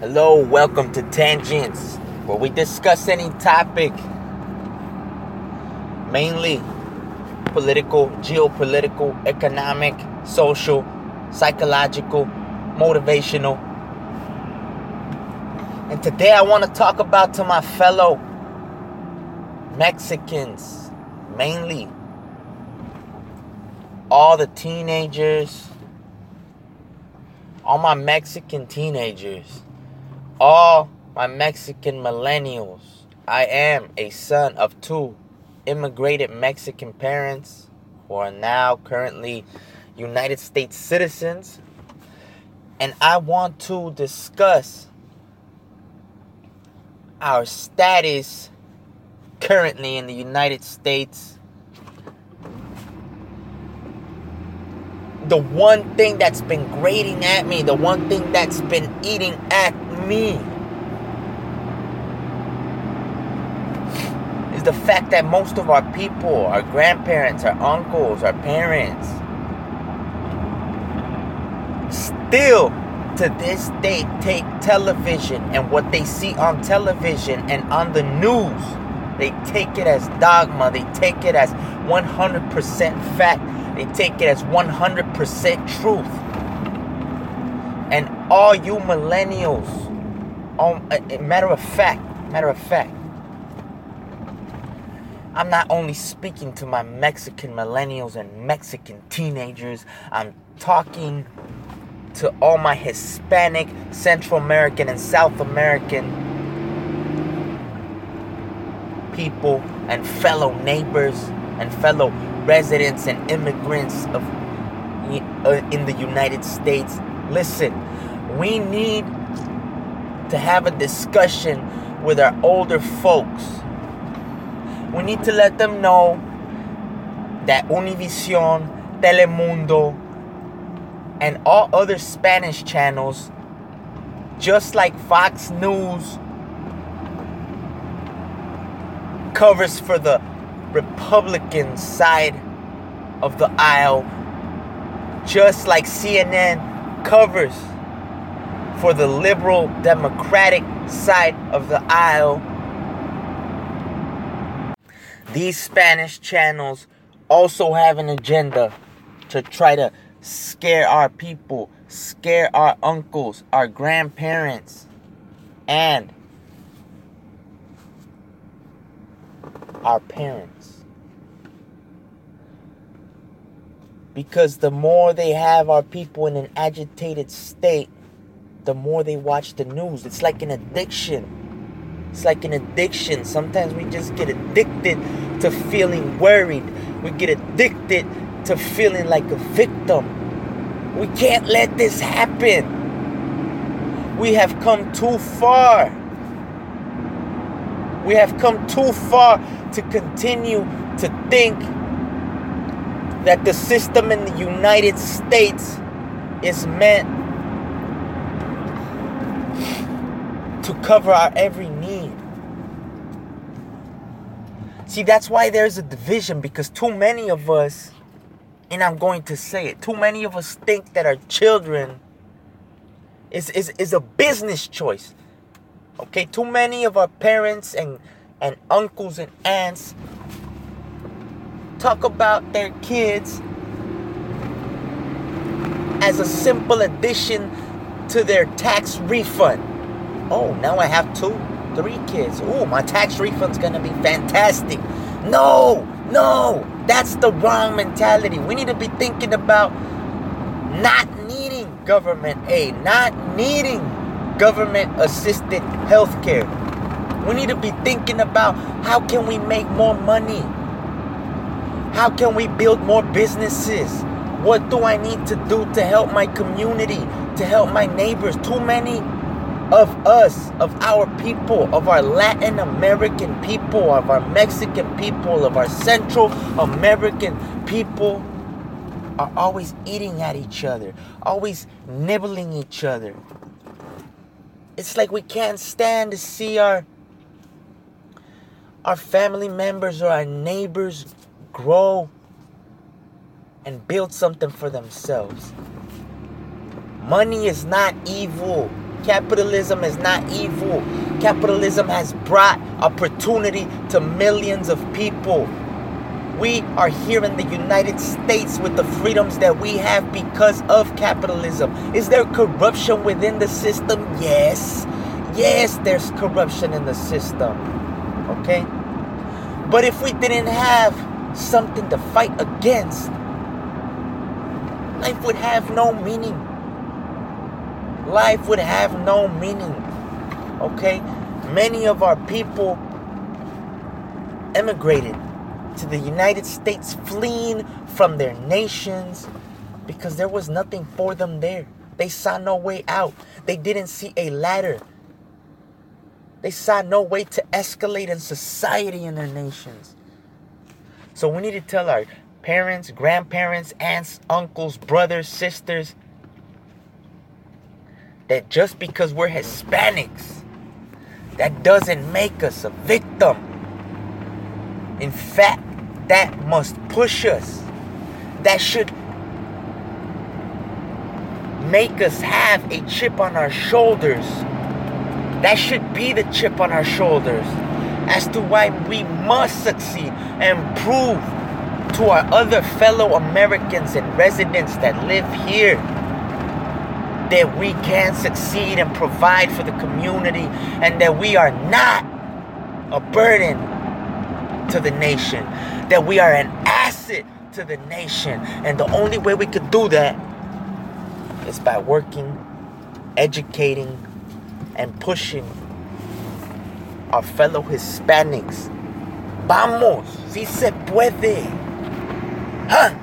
Hello, welcome to Tangents, where we discuss any topic, mainly political, geopolitical, economic, social, psychological, motivational. And today I want to talk about to my fellow Mexicans, mainly all the teenagers, all my Mexican teenagers all my Mexican millennials. I am a son of two immigrated Mexican parents who are now currently United States citizens. And I want to discuss our status currently in the United States. The one thing that's been grating at me, the one thing that's been eating at me is the fact that most of our people, our grandparents, our uncles, our parents, still to this day take television and what they see on television and on the news, they take it as dogma, they take it as 100% fact, they take it as 100% truth. And all you millennials, a matter of fact, matter of fact, I'm not only speaking to my Mexican millennials and Mexican teenagers, I'm talking to all my Hispanic, Central American, and South American people and fellow neighbors and fellow residents and immigrants of uh, in the United States. Listen, we need to have a discussion with our older folks. We need to let them know that Univision, Telemundo, and all other Spanish channels, just like Fox News, covers for the Republican side of the aisle, just like CNN covers for the liberal democratic side of the aisle these Spanish channels also have an agenda to try to scare our people, scare our uncles, our grandparents, and our parents. Because the more they have our people in an agitated state, the more they watch the news. It's like an addiction. It's like an addiction. Sometimes we just get addicted to feeling worried. We get addicted to feeling like a victim. We can't let this happen. We have come too far. We have come too far to continue to think that the system in the United States is meant to cover our every need. See, that's why there's a division because too many of us, and I'm going to say it, too many of us think that our children is, is, is a business choice. Okay, too many of our parents and, and uncles and aunts talk about their kids as a simple addition to their tax refund. Oh, now I have two, three kids. Oh, my tax refund's gonna be fantastic. No, no, that's the wrong mentality. We need to be thinking about not needing government aid, not needing government assisted healthcare. We need to be thinking about how can we make more money? How can we build more businesses? What do I need to do to help my community, to help my neighbors? Too many of us, of our people, of our Latin American people, of our Mexican people, of our Central American people are always eating at each other, always nibbling each other. It's like we can't stand to see our our family members or our neighbors grow and build something for themselves. Money is not evil. Capitalism is not evil. Capitalism has brought opportunity to millions of people. We are here in the United States with the freedoms that we have because of capitalism. Is there corruption within the system? Yes. Yes, there's corruption in the system. Okay? But if we didn't have something to fight against, life would have no meaning. Life would have no meaning. Okay? Many of our people emigrated to the United States fleeing from their nations because there was nothing for them there. They saw no way out. They didn't see a ladder. They saw no way to escalate in society in their nations. So we need to tell our parents, grandparents, aunts, uncles, brothers, sisters that just because we're Hispanics, that doesn't make us a victim. In fact, that must push us. That should make us have a chip on our shoulders. That should be the chip on our shoulders as to why we must succeed and prove to our other fellow Americans and residents that live here that we can succeed and provide for the community and that we are not a burden to the nation, that we are an asset to the nation. And the only way we could do that is by working, educating, and pushing our fellow Hispanics. Vamos, si se puede. Huh?